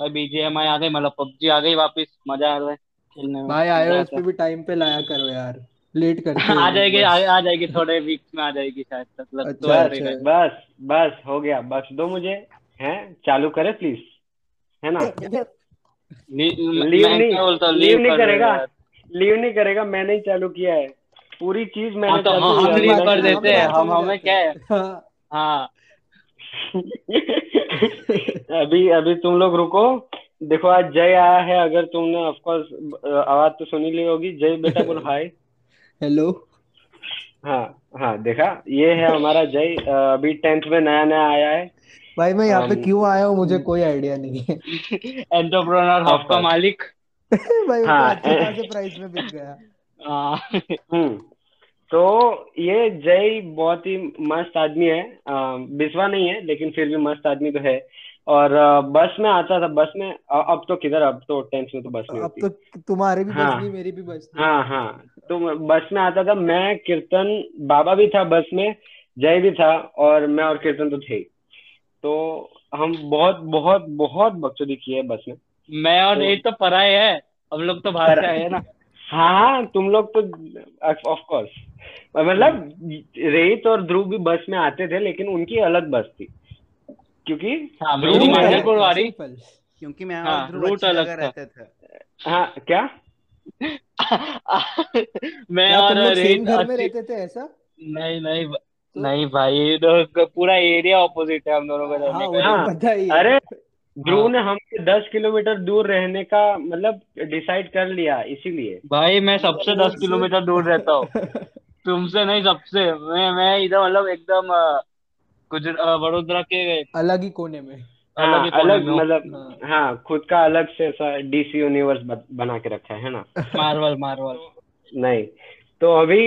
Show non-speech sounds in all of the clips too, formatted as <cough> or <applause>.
भाई बीजीएमआई आ गई मतलब पबजी आ गई वापस मज़ा आ रहा है खेलने में भाई आईओएस पे भी टाइम पे लाया करो यार लेट करते <laughs> हो आ जाएगी आ, आ जाएगी थोड़े वीक्स में आ जाएगी शायद तक लग तो अच्छा। अच्छा बस बस हो गया बस दो मुझे हैं चालू करे प्लीज़ है ना? लीव मैं नहीं क्या बोलता लीव लीव नहीं कर करेगा यार। लीव नहीं करेगा मैंने ही चालू किया है पूरी चीज़ हाँ मैंने तो चालू हम किया है। लीव कर देते हैं हम हमें क्या है? हाँ। हाँ। <laughs> <laughs> अभी अभी तुम लोग रुको। देखो आज जय आया है अगर तुमने ऑफ़ कोर्स आवाज़ तो सुनी ली होगी। जय बेटा बोलो हाय हेलो हाँ हाँ देखा। ये है हमारा जय। अभी टेंथ में नया नया आया है। भाई मैं यहाँ पे um, क्यों आया हूँ? मुझे कोई आइडिया नहीं है। <laughs> एंटरप्रेन्योर हब का मालिक। <laughs> भाई तो हाँ। प्राइस में बिक गया। हाँ। हम्म। तो ये जय बहुत ही मस्त आदमी है। बिस्वा नहीं है लेकिन फिर भी मस्त आदमी तो है। और बस में आता था बस में अब तो किधर अब तो टेंथ में तो बस नहीं अब तो तुम्हारी भी हाँ। गई मेरी भी बच गई। हाँ हाँ। तो बस में आता था मैं कीर्तन बाबा भी था बस में जय भी था और मैं और कीर्तन तो थे तो हम बहुत बहुत बहुत बकचोदी की है बस में। मैं और तो ये तो पराए है हम लोग तो बाहर आए हैं ना। <laughs> हाँ तुम लोग तो ऑफ़ कोर्स मतलब रेत और ध्रुव भी बस में आते थे लेकिन उनकी अलग बस थी। क्योंकि हाँ क्योंकि मैं हाँ रूट अलग रहते थे। हाँ क्या? <laughs> मैं और तुम रेत सेम घर में रहते थे ऐसा? नहीं नहीं तो नहीं भाई तो पूरा एरिया ऑपोजिट है हम दोनों का हाँ का तो हाँ ही है। अरे ध्रुव हाँ। ने हमसे दस किलोमीटर दूर रहने का मतलब डिसाइड कर लिया इसीलिए। भाई मैं सबसे दस <laughs> किलोमीटर दूर रहता हूँ। <laughs> तुमसे नहीं सबसे। मैं मैं इधर मतलब एकदम गुजर वडोदरा के अलग ही कोने में। अलग हाँ ही अलग मतलब हाँ। हाँ खुद का अलग से ऐसा डीसी यूनिवर्स बना के रखा है ना? <laughs> Marvel Marvel. नहीं। तो अभी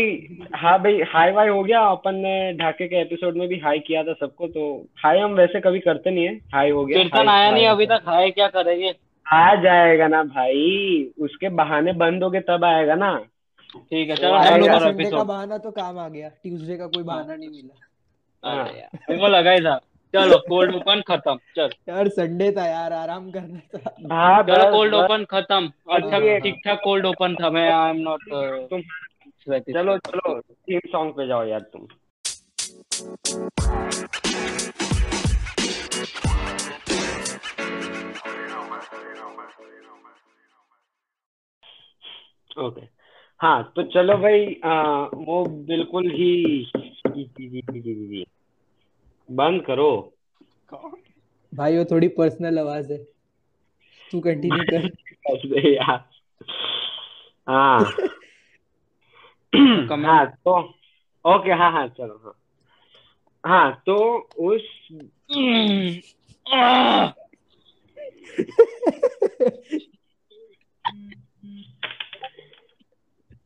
हाँ भाई हाई वाई हो गया। अपन ने ढाके के एपिसोड में भी हाई किया था सबको तो हाई हम वैसे कभी करते नहीं है। हाई हो गया कीर्तन हाई आया बाय नहीं अभी तक हाय क्या करेंगे? आ जाएगा ना भाई उसके बहाने बंद हो गए तब आएगा ना। ठीक है वो चलो आएगा संडे का बहाना तो काम आ गया ट्यूसडे का कोई बहाना नहीं मिला। हाँ। अरे मेरे को लगा ही था। चलो कोल्ड ओपन खत्म चल। यार संडे था यार आराम करना था। हाँ चलो कोल्ड ओपन खत्म। अच्छा ठीक ठाक कोल्ड ओपन था मैं आई एम नॉट तुम चलो चलो थीम सॉन्ग पे जाओ यार तुम। ओके हाँ तो चलो भाई आ, वो बिल्कुल ही जी जी जी जी जी जी। बंद करो। भाई वो थोड़ी पर्सनल आवाज़ है। तू कंटिन्यू कर। <laughs> यार। हाँ। <laughs> हाँ तो ओके हाँ हाँ चलो हाँ। हाँ तो उस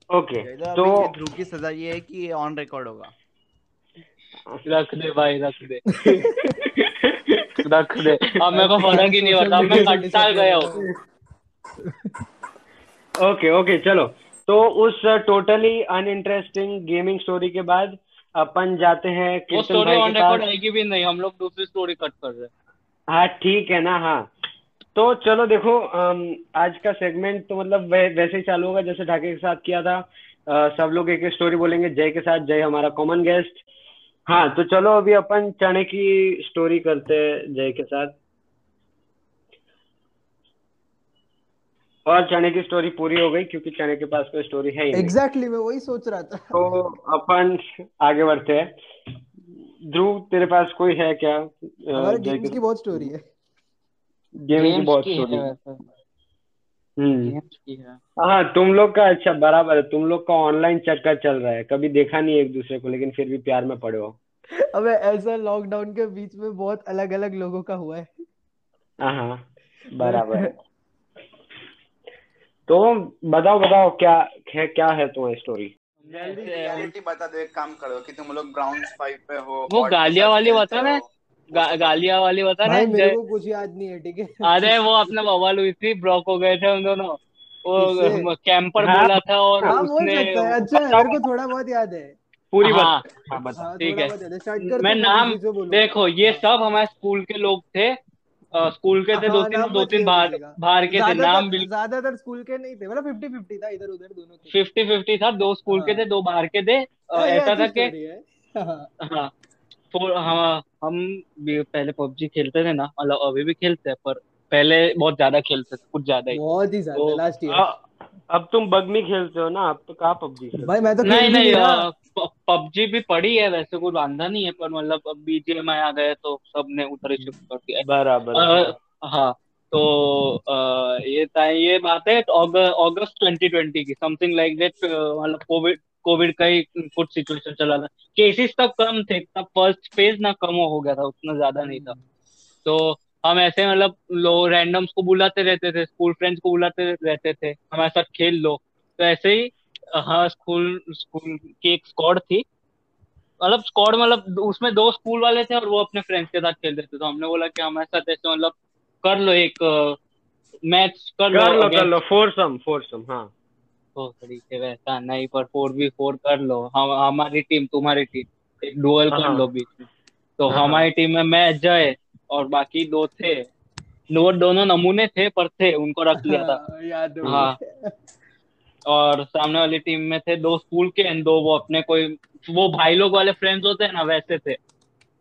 ओके तो ध्रुव की सजा ये है कि ऑन रिकॉर्ड होगा। रख दे भाई रख दे। रख दे। अब मेरे को फ़र्क ही नहीं होता मैं मीडिया से कट्टाल डिसअपियर गया हूँ। ओके ओके चलो। तो उस टोटली अनइंटरेस्टिंग गेमिंग स्टोरी के बाद अपन जाते हैं वो स्टोरी ऑन रिकॉर्ड आएगी भी नहीं हम लोग दूसरी स्टोरी कट कर रहे हैं। हाँ ठीक है ना हाँ। तो चलो देखो आज का सेगमेंट तो मतलब वै, वैसे ही चालू होगा जैसे ढाके के साथ किया था। अ, सब लोग एक एक स्टोरी बोलेंगे जय के साथ जय हमारा कॉमन गेस्ट हाँ तो चलो अभी अपन चने की स्टोरी करते हैं जय के साथ। और चने की स्टोरी पूरी हो गई क्योंकि चने के पास कोई स्टोरी है ही नहीं। एग्जैक्टली मैं वही सोच रहा था। तो अपन आगे बढ़ते हैं। ध्रुव तेरे पास कोई है क्या? हमारे गेम्स की बहुत स्टोरी है। गेमिंग की बहुत की स्टोरी है है हम्म। गेम्स की है। हाँ तुम लोग का अच्छा बराबर है। तुम लोग का ऑनलाइन चक्कर चल रहा है। कभी देखा नहीं एक दूसरे को लेकिन फिर भी प्यार में पड़े हो। अबे ऐसा लॉकडाउन के बीच में बहुत अलग अलग लोगों का हुआ है। हाँ हाँ बराबर है। तो बताओ बताओ क्या है क्या है तुम्हारी स्टोरी रियलिटी बता दो एक काम करो कि तुम लोग ग्राउंड फाइव पे हो वो गालिया वाली बता ना गा, गालिया वाली बता ना मेरे को कुछ याद नहीं है ठीक है? अरे वो अपना बवाल हुई थी ब्लॉक हो गए थे उन दोनों। वो कैंपर हाँ। बोला था और हाँ उसने अच्छा मेरे को थोड़ा बहुत याद है। पूरी बता। हाँ। बता। ठीक है। मैं नाम देखो ये सब हमारे स्कूल के लोग थे। स्कूल के थे दो हाँ तीन दो तीन बाहर बाहर के थे नाम ज़्यादातर बिल्कुल ज़्यादातर स्कूल के नहीं थे मतलब फिफ्टी फिफ्टी था इधर उधर दोनों थे फिफ्टी फिफ्टी था दो स्कूल के हाँ। थे दो बाहर के थे हाँ, ऐसा था कि हाँ। हाँ। हम हम भी पहले पबजी खेलते थे ना मतलब अभी भी खेलते हैं पर पहले बहुत ज़्यादा खेलते थे कुछ ज़्यादा ही। बहुत ही ज़्यादा तो लास्ट ईयर अब तुम बगमी खेलते हो ना अब तो कहाँ पबजी खेलते भाई मैं तो नहीं नहीं नहीं रहा। पबजी भी पड़ी है वैसे कोई बांधा नहीं है पर मतलब अब बीजीएमआई आ गए तो सबने उधर ही शिफ्ट कर दिया बराबर है तो अ, ये था ये बात है अगस्त 2020 की समथिंग लाइक दैट मतलब कोविड कोविड का ही कुछ सिचुएशन चला था। केसेस तब कम थे तब फ़र्स्ट फ़ेज़ ना कम हो गया था उतना ज़्यादा नहीं था। तो हम ऐसे मतलब लोग रैंडम्स को बुलाते रहते थे स्कूल फ्रेंड्स को बुलाते रहते थे हमारे साथ खेल लो तो ऐसे ही हाँ स्कूल स्कूल की एक स्क्वाड थी। मतलब स्क्वाड मतलब उसमें दो स्कूल वाले थे और वो अपने फ्रेंड्स के साथ खेल रहे थे। तो हमने बोला कि हमारे साथ ऐसे मतलब कर लो एक मैच कर लो कर लो कर लो। फोरसम फोरसम हाँ। तो तरीके वैसा नहीं पर फोर वी फोर कर लो। हम हमारी टीम तुम्हारी टीम एक डुअल कर हाँ। लो बीच में। तो हाँ हाँ। हमारी टीम में मैं जय और बाकी दो थे। वो दोनों नमूने थे पर थे उनको रख लिया था। हाँ, याद हाँ और सामने वाली टीम में थे दो स्कूल के एंड दो वो अपने कोई वो भाई लोग वाले फ्रेंड्स होते हैं ना वैसे थे।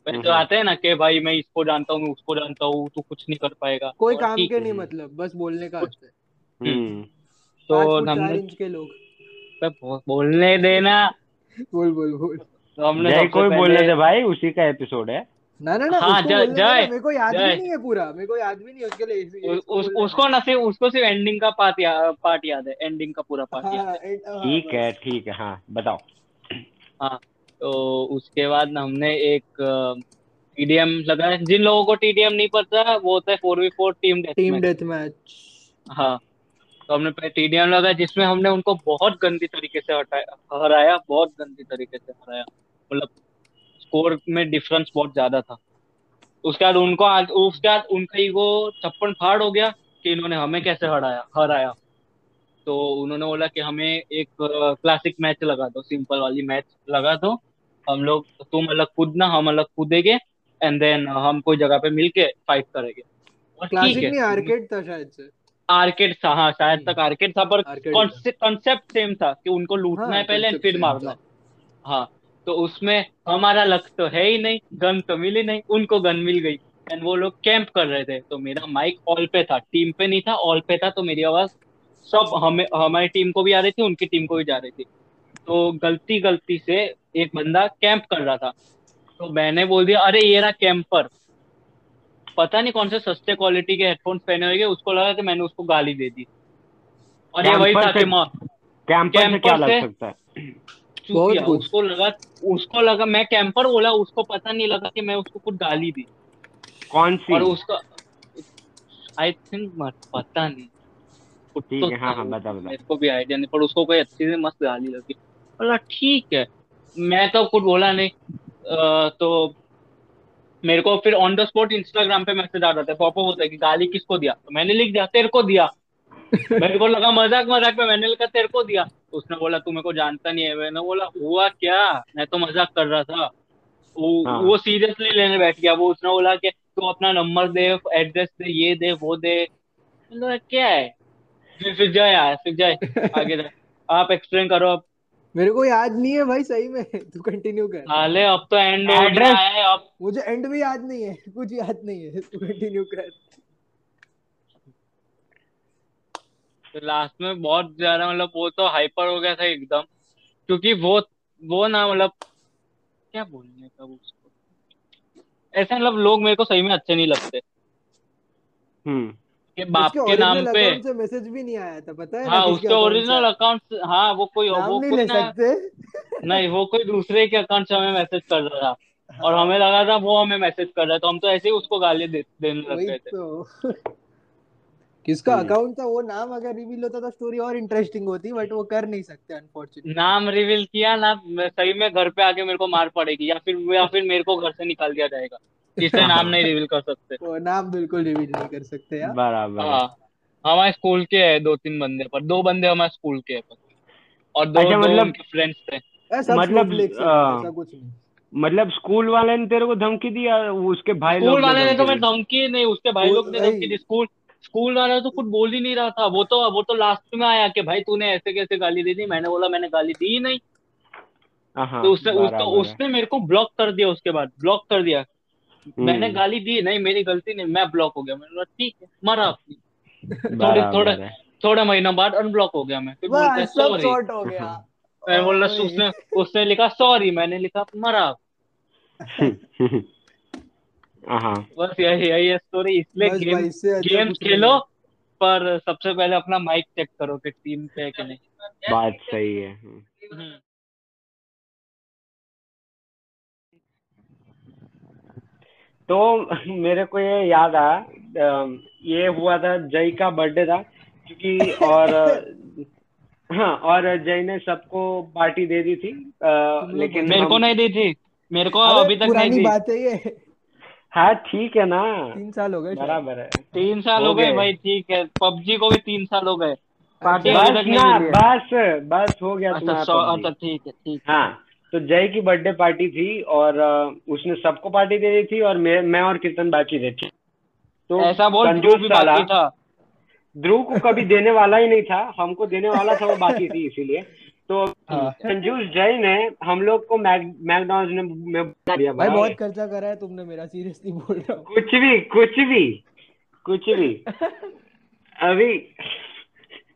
वैसे हम्म। आते हैं ना कि भाई मैं इसको जानता हूँ मैं उसको जानता हूँ तू कुछ नहीं कर पाएगा। कोई काम के नहीं हम्म मतलब बस बोलने का कुछ हक है। हम्म। तो हमने के लोग। पे बोलने देना। बोल बोल बोल। तो हमने जय सबसे को भी बोलने दे भाई उसी का एपिसोड है। ना ना ना हाँ उसको जय बोलने जय मेरे को याद भी नहीं है पूरा मेरे को याद भी नहीं है उसके लिए इस- उस, इसको उस, बोलना उसको ना सिर्फ़ उसको सिर्फ़ एंडिंग का पार्ट या, पार्ट याद है एंडिंग का पूरा पार्ट हाँ याद हाँ। है हाँ ठीक है बस। ठीक है हाँ बताओ। हाँ तो उसके बाद ना हमने एक टीडीएम लगाया जिन लोगों को टीडीएम नहीं पता वो होता है four v four team death team match death match हाँ तो हमने पहले टीडीएम लगाया जिसमें हमने उनको बहुत गंदी तरीके से हराया बहुत गंदी तरीके से हराया। मतलब स्कोर में डिफरेंस बहुत ज़्यादा था। उसके बाद उनको आज उसके बाद उनका ईगो छप्पन फाड़ हो गया कि इन्होंने हमें कैसे हराया हराया। तो उन्होंने बोला कि हमें एक क्लासिक मैच लगा दो सिंपल वाली मैच लगा दो। हम लोग तुम अलग कूदना हम अलग कूदेंगे एंड देन हम कोई जगह पे मिलके फाइट करेंगे। क्लासिक है। नहीं आर्केड था शायद से। आर्केड था हाँ शायद तक आर्केड था पर कॉन्सेप्ट सेम था कि उनको लूटना हाँ है पहले फिर मारना है। हाँ तो उसमें हमारा लक तो है ही नहीं गन तो मिली नहीं उनको गन मिल गई। एंड वो लोग कैंप कर रहे थे। तो मेरा माइक ऑल पे था टीम पे नहीं था ऑल पे था तो मेरी आवाज़ सब हमें हमारी टीम को भी आ रही थी उनकी टीम को भी जा रही थी। तो गलती गलती से एक बंदा कैंप कर रहा था। तो मैंने बोल दिया अरे ये रहा कैंपर पता नहीं कौन से सस्ते क्वालिटी के हेडफोन्स पहने हुए उसको लगा कि मैंने उसको गाली दे दी। और ये वही था कि माँ कैंपर से क्या लग सकता है? बहुत चूतिया कुछ। उसको लगा उसको लगा मैं कैंपर बोला उसको पता नहीं लगा कि मैं उसको कुछ गाली दी। कौन सी? और उसका आई थिंक पता नहीं। ठीक तो है हाँ हाँ बता बता। मेरे को भी आइडिया नहीं पर उसको कोई अच्छी से मस्त गाली लगी। बोला ठीक है। मैं तो कुछ बोला नहीं। अ, तो मेरे को फिर ऑन द स्पॉट इंस्टाग्राम पे मैसेज आ जाता है पॉपअप होता है कि गाली किसको दिया? तो मैंने लिख दिया तेरे को दिया। मेरे को लगा मज़ाक मज़ाक में मैंने लिखा तेरे को दिया। तो उसने बोला तू मेरे को जानता नहीं है मैंने बोला हुआ क्या? मैं तो मज़ाक कर रहा था। वो हाँ। वो सीरियसली लेने बैठ गया। वो उसने बोला कि तू अपना नंबर दे एड्रेस दे ये दे वो दे। मैंने बोला क्या है? फिर फिर जय आया फिर जय आगे जा। आप एक्सप्लेन करो अब। मेरे को याद नहीं है भाई सही में। तू कंटिन्यू कर। हाले अब तो एंड एड्रेस आया है अब मुझे एंड भी याद नहीं है। कुछ याद नहीं है। तू कंटिन्यू कर। तो लास्ट में बहुत ज़्यादा मतलब वो तो हाइपर हो गया था एकदम क्योंकि वो वो ना मतलब क्या बोलने का वो उसको? ऐसे मतलब लोग मेरे को सही में अच्छे नहीं लगते। हम्म। कि बाप के नाम पे से मैसेज भी नहीं आया था पता है हाँ उसके ओरिजिनल अकाउंट हाँ वो कोई नाम वो नहीं ले सकते। नहीं वो कोई दूसरे के अकाउंट से हमें मैसेज कर रहा था। और हाँ। हमें लगा था वो हमें मैसेज कर रहा है तो हम तो ऐसे ही उसको गाली दे, देने लग गए थे। तो। किसका हम्म। अकाउंट था वो नाम अगर रिवील होता तो स्टोरी और इंटरेस्टिंग होती बट वो कर नहीं सकते अनफॉर्चुनेटली नाम रिवील किया ना सही में घर पे आके मेरे को मार पड़ेगी या फिर या फिर मेरे को घर से निकाल दिया जाएगा इसलिए <laughs> नाम नहीं रिवील कर सकते। वो नाम बिल्कुल रिवील नहीं कर सकते यार। बराबर। हाँ हमारे स्कूल के है दो तीन बंदे पर दो बंदे हमारे स्कूल के है और दो अच्छा दो मतलब उनके फ्रेंड्स थे। मतलब है ऐसा कुछ नहीं। मतलब स्कूल वाले ने तेरे को धमकी दी या उसके भाई लोग स्कूल वाले ने तो धमकी मैं धमकी नहीं उसके भाई लोग ने धमकी दी स्कूल स्कूल वाला तो कुछ बोल ही नहीं रहा था। वो तो वो तो लास्ट में आया कि भाई तूने ऐसे कैसे गाली दे दी? मैंने बोला मैंने गाली दी ही नहीं। हाँ तो उसने उसको बराबर उसने मेरे को ब्लॉक कर दिया उसके बाद। ब्लॉक कर दिया। मैंने हम्म, गाली दी नहीं मेरी गलती नहीं मैं ब्लॉक हो गया। मैंने बोला ठीक है मरा अपनी थोड़े थोड़े थोड़ा महीना बाद अनब्लॉक हो गया मैं। फिर बोलता है सब सॉरी सॉर्ट हो गया। मैं बोला। <laughs> उसने उसने लिखा सॉरी मैंने लिखा मरा <laughs> बस यही यही स्टोरी इसलिए बस गेम भाई, इससे अच्छा खेलो। पर सबसे पहले अपना माइक चेक करो कि टीम पे है कि नहीं। बात सही है। हम्म। तो मेरे को ये याद आया ये हुआ था जय का बर्थडे था क्योंकि और हाँ और जय ने सबको पार्टी दे दी थी लोग लेकिन मेरे को नहीं दी थी। मेरे को अभी तक नहीं दी। बात है ये। हाँ ठीक है ना। तीन साल हो गए बराबर है। तीन साल हो हो गए। भाई ठीक है। पबजी को भी तीन साल हो गए। पार्टी अच्छा, बस ना बस बस हो गया अच्छा अच्छा ठीक है ठीक है। हाँ तो जय की बर्थडे पार्टी थी और उसने सबको पार्टी दे दी थी और मैं मैं और कीर्तन बाकी थे। तो ऐसा बोल कंजूस ध्रुव भी साला। बाकी था। ध्रुव को कभी देने वाला ही नहीं था। हमको देने वाला था वो बाकी थी इसीलिए। तो हाँ। कंजूस जय ने हम लोग को मैक मैकडॉनल्ड्स ने में बुला दिया भाई बहुत खर्चा करा है तुमने मेरा सीरियसली बोल रहा हूँ। कुछ भी कुछ भी कुछ भी। <laughs> अभी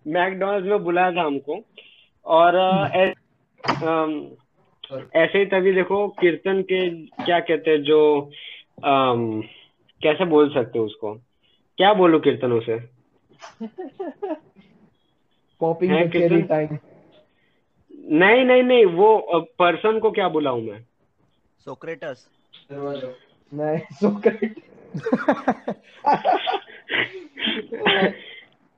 मैकडॉनल्ड्स में बुलाया था हमको और अम, ऐसे ही तभी देखो कीर्तन के क्या कहते हैं जो अम, कैसे बोल सकते हो उसको? क्या बोलूँ <laughs> कीर्तन उसे है कितने? टाइम नहीं नहीं नहीं वो पर्सन को क्या बुलाऊं मैं? सोक्रेटस। नहीं सोक्रेट।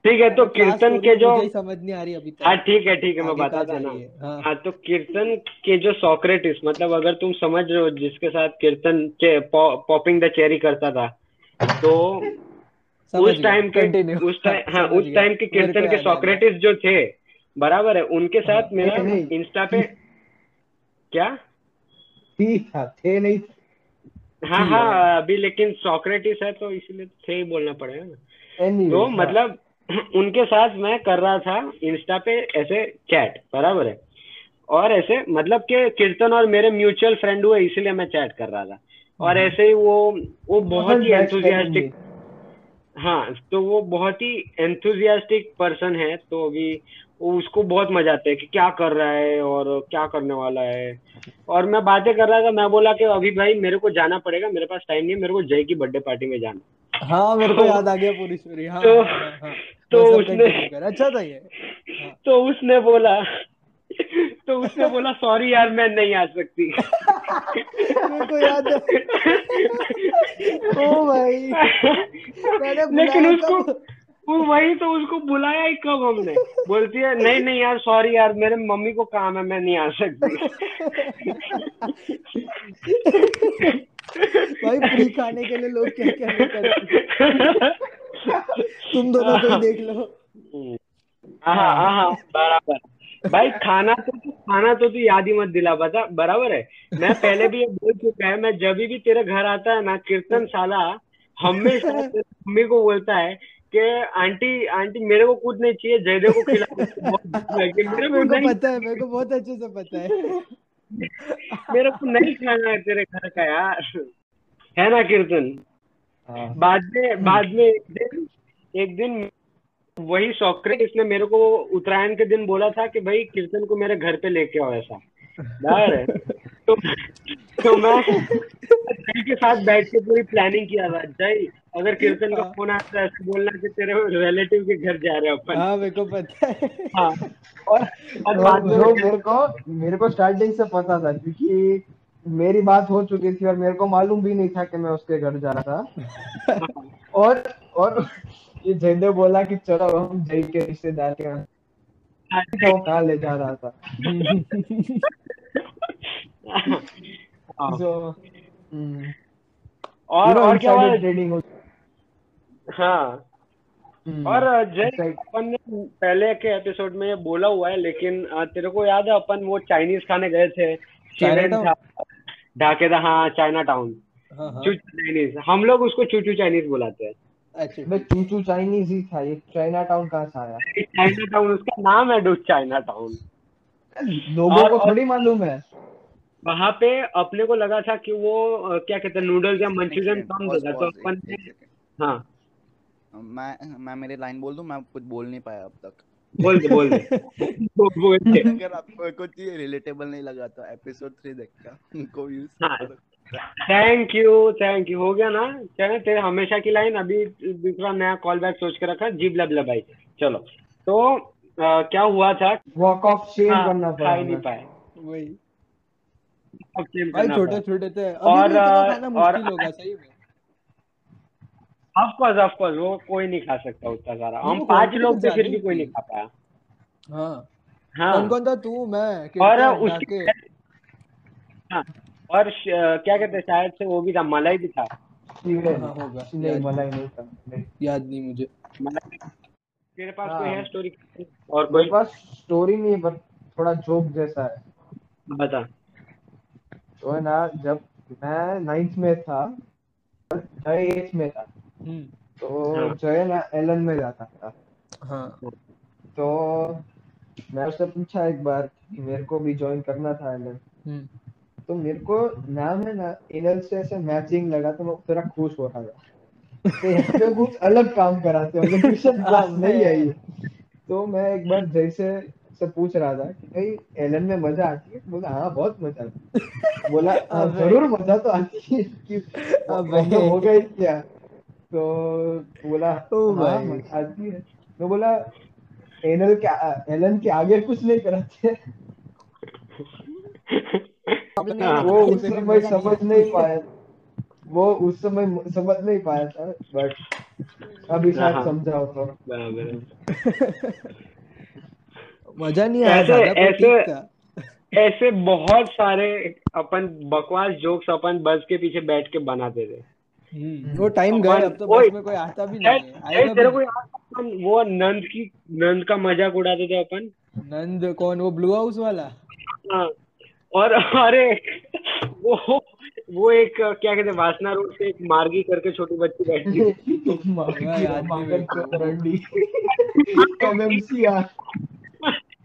ठीक है तो कीर्तन के जो समझ नहीं आ रही अभी हाँ ठीक है ठीक है मैं बताता ना हाँ। हाँ। तो कीर्तन के जो सोक्रेटिस मतलब अगर तुम समझ रहे हो जिसके साथ कीर्तन के पॉपिंग द चेरी करता था तो उस टाइम के उस टाइम हाँ उस टाइम के कीर्तन के सोक्रेटिस जो थे बराबर है उनके साथ मेरा। इंस्टा पे क्या? ठीक था थे नहीं। हाँ हाँ। अभी लेकिन सोक्रेटिस है तो इसीलिए थे ही बोलना पड़ेगा ना। तो मतलब उनके साथ मैं कर रहा था इंस्टा पे ऐसे चैट बराबर है। और ऐसे मतलब के कीर्तन और मेरे म्यूचुअल फ्रेंड हुए इसीलिए मैं चैट कर रहा था। और ऐसे ही वो वो बहुत ही एंथुजियास्टिक हाँ। तो वो बहुत ही एंथुजियास्टिक पर्सन है तो अभी उसको बहुत मज़ा आता है कि क्या कर रहा है और क्या करने वाला है और मैं बातें कर रहा था मैं बोला कि अभी भाई मेरे को जाना पड़ेगा मेरे पास टाइम नहीं है मेरे को जय की बर्थडे पार्टी में जाना हाँ मेरे को याद आ गया पूरी स्टोरी हाँ तो- हाँ, हाँ, हाँ। तो उसने-। अच्छा था ये हाँ। तो उसने बोला तो उसने बोला सॉरी यार मैं नहीं आ सकती मेरे को याद है <laughs> ओ भाई मैंने लेकिन उसको? वो वही तो उसको बुलाया ही कब हमने। बोलती है नहीं नहीं यार सॉरी यार मेरे मम्मी को काम है मैं नहीं आ सकती। भाई फ्री खाने के लिए लोग क्या क्या नहीं करते। तुम दोनों को देख लो। हाँ हाँ हाँ बराबर। भाई खाना तो तू खाना तो तू याद ही मत दिला बता बराबर है? मैं पहले भी ये बोल चुका है मैं जब भी तेरे घर आता है ना कीर्तन साला हमेशा मम्मी को बोलता है कि आंटी आंटी मेरे को कुछ नहीं चाहिए जयदेव को खिला है। <laughs> मेरे को पता है मेरे को बहुत अच्छे से पता है। <laughs> मेरे को नहीं खाना है तेरे घर का यार। है ना कीर्तन? हाँ। बाद में बाद में एक दिन एक दिन वही सोक्रेटिस ने मेरे को उत्तरायण के दिन बोला था कि भाई कीर्तन को मेरे घर पे लेके आओ ऐसा। यार <laughs> तो तो मैं जय के साथ बैठ के पूरी प्लानिंग किया था जय अगर कीर्तन का फ़ोन आता है ऐसे बोलना कि तेरे रिलेटिव के घर जा रहे हैं अपन। हाँ मेरे को पता है। हाँ। और और तो बाद में जो मेरे को मेरे को स्टार्टिंग से पता था क्योंकि मेरी बात हो चुकी थी और मेरे को मालूम भी नहीं था कि मैं उसके घर जा रहा था। और और ये जयदेव बोला कि चलो हम जय के रिश्तेदार के यहाँ तो वो कहाँ ले जा रहा था। <laughs> <laughs> हम्म, और और क्या हुआ? ट्रेडिंग हाँ और जय अपन ने पहले के एपिसोड में ये बोला हुआ है लेकिन तेरे को याद है अपन वो चाइनीज़ खाने गए थे? ढाके हाँ चाइना टाउन चूचू चाइनीज़ हम लोग उसको चूचू चाइनीज़ बुलाते हैं। अच्छा मैं चूचू चाइनीज़ ही था ये चाइना टाउन कहाँ से आया? चाइना टाउन उसका नाम है डू चाइना टाउन लोगों और- को थोड़ी मालूम है। वहाँ पे अपने को लगा था कि वो क्या कहते हैं नूडल्स या मंचूरियन कम देगा तो अपन ने हाँ। मैं मैं मेरी लाइन बोल दूँ? मैं कुछ बोल नहीं पाया अब तक। बोल दे बोल दे। बोल दे <laughs> अगर आपको कुछ ये रिलेटेबल नहीं लगा तो एपिसोड थ्री देख का उनको यूज़ हाँ। थैंक यू थैंक यू हो गया ना? चले तेरे हमेशा की लाइन अभी दूसरा नया कॉल बैक सोच के रखा जी लब लब भाई चलो। तो अ, क्या हुआ था? वॉक ऑफ़ शेम पड़ा ही नहीं। पाए। वही। भाई छोटे छोटे थे। और, ऑफ़ कोर्स ऑफ़ कोर्स वो कोई नहीं खा सकता उतना सारा। हम पाँच लोग थे फिर भी कोई नहीं खा पाया। हाँ। हाँ। कौन कौन था? तू मैं और उसके हाँ और क्या कहते हैं शायद से वो भी था मलाई भी था। हाँ, होगा। नहीं याद- मलाई नहीं। था। याद नहीं मुझे। मलाई तेरे पास हाँ। कोई है। स्टोरी और कोई? पास स्टोरी नहीं है थोड़ा जोक जैसा है। बता। तो है ना जब मैं नाइन्थ में था जय एट्थ में था हम्म। तो हाँ। जय ना एलन में जाता था। हाँ। तो मैं उससे पूछा एक बार कि मेरे को भी ज्वाइन करना था एलन हम्म। तो मेरे को नाम है ना एलन से ऐसे मैचिंग लगा तो मैं थोड़ा खुश हो रहा था। तो यहाँ पे कुछ अलग काम कराते हैं <laughs> ट्यूशन क्लास नहीं है। ये तो मैं एक बार जैसे से पूछ रहा था कि भाई एलन में मज़ा आती है? बोला हाँ बहुत मज़ा आती है। <laughs> बोला हाँ ज़रूर मज़ा तो आती है कि अबे। गई क्या तो बोला ओ हाँ मज़ा आती है। तो बोला एनल के एलन के आगे कुछ नहीं कराते। <laughs> वो उस समय समझ नहीं पाया। वो उस समय समझ नहीं पाया था बट अभी शायद हाँ। समझाओ तो। बराबर है। <laughs> मज़ा नहीं आया ऐसे- ऐसे- ऐसे बहुत सारे अपन बकवास जोक्स अपन बस के पीछे बैठ के बनाते थे। हम्म, वो टाइम गए अब तो बस में कोई आता भी नहीं है। तेरे को अपन वो नंद की नंद का मज़ाक उड़ाते थे अपन? नंद कौन वो ब्लू हाउस वाला? हाँ और अरे वो वो एक क्या कहते वासना रोड से एक मार्गी करके छोटी बच्ची बैठती थी। <laughs> <laughs>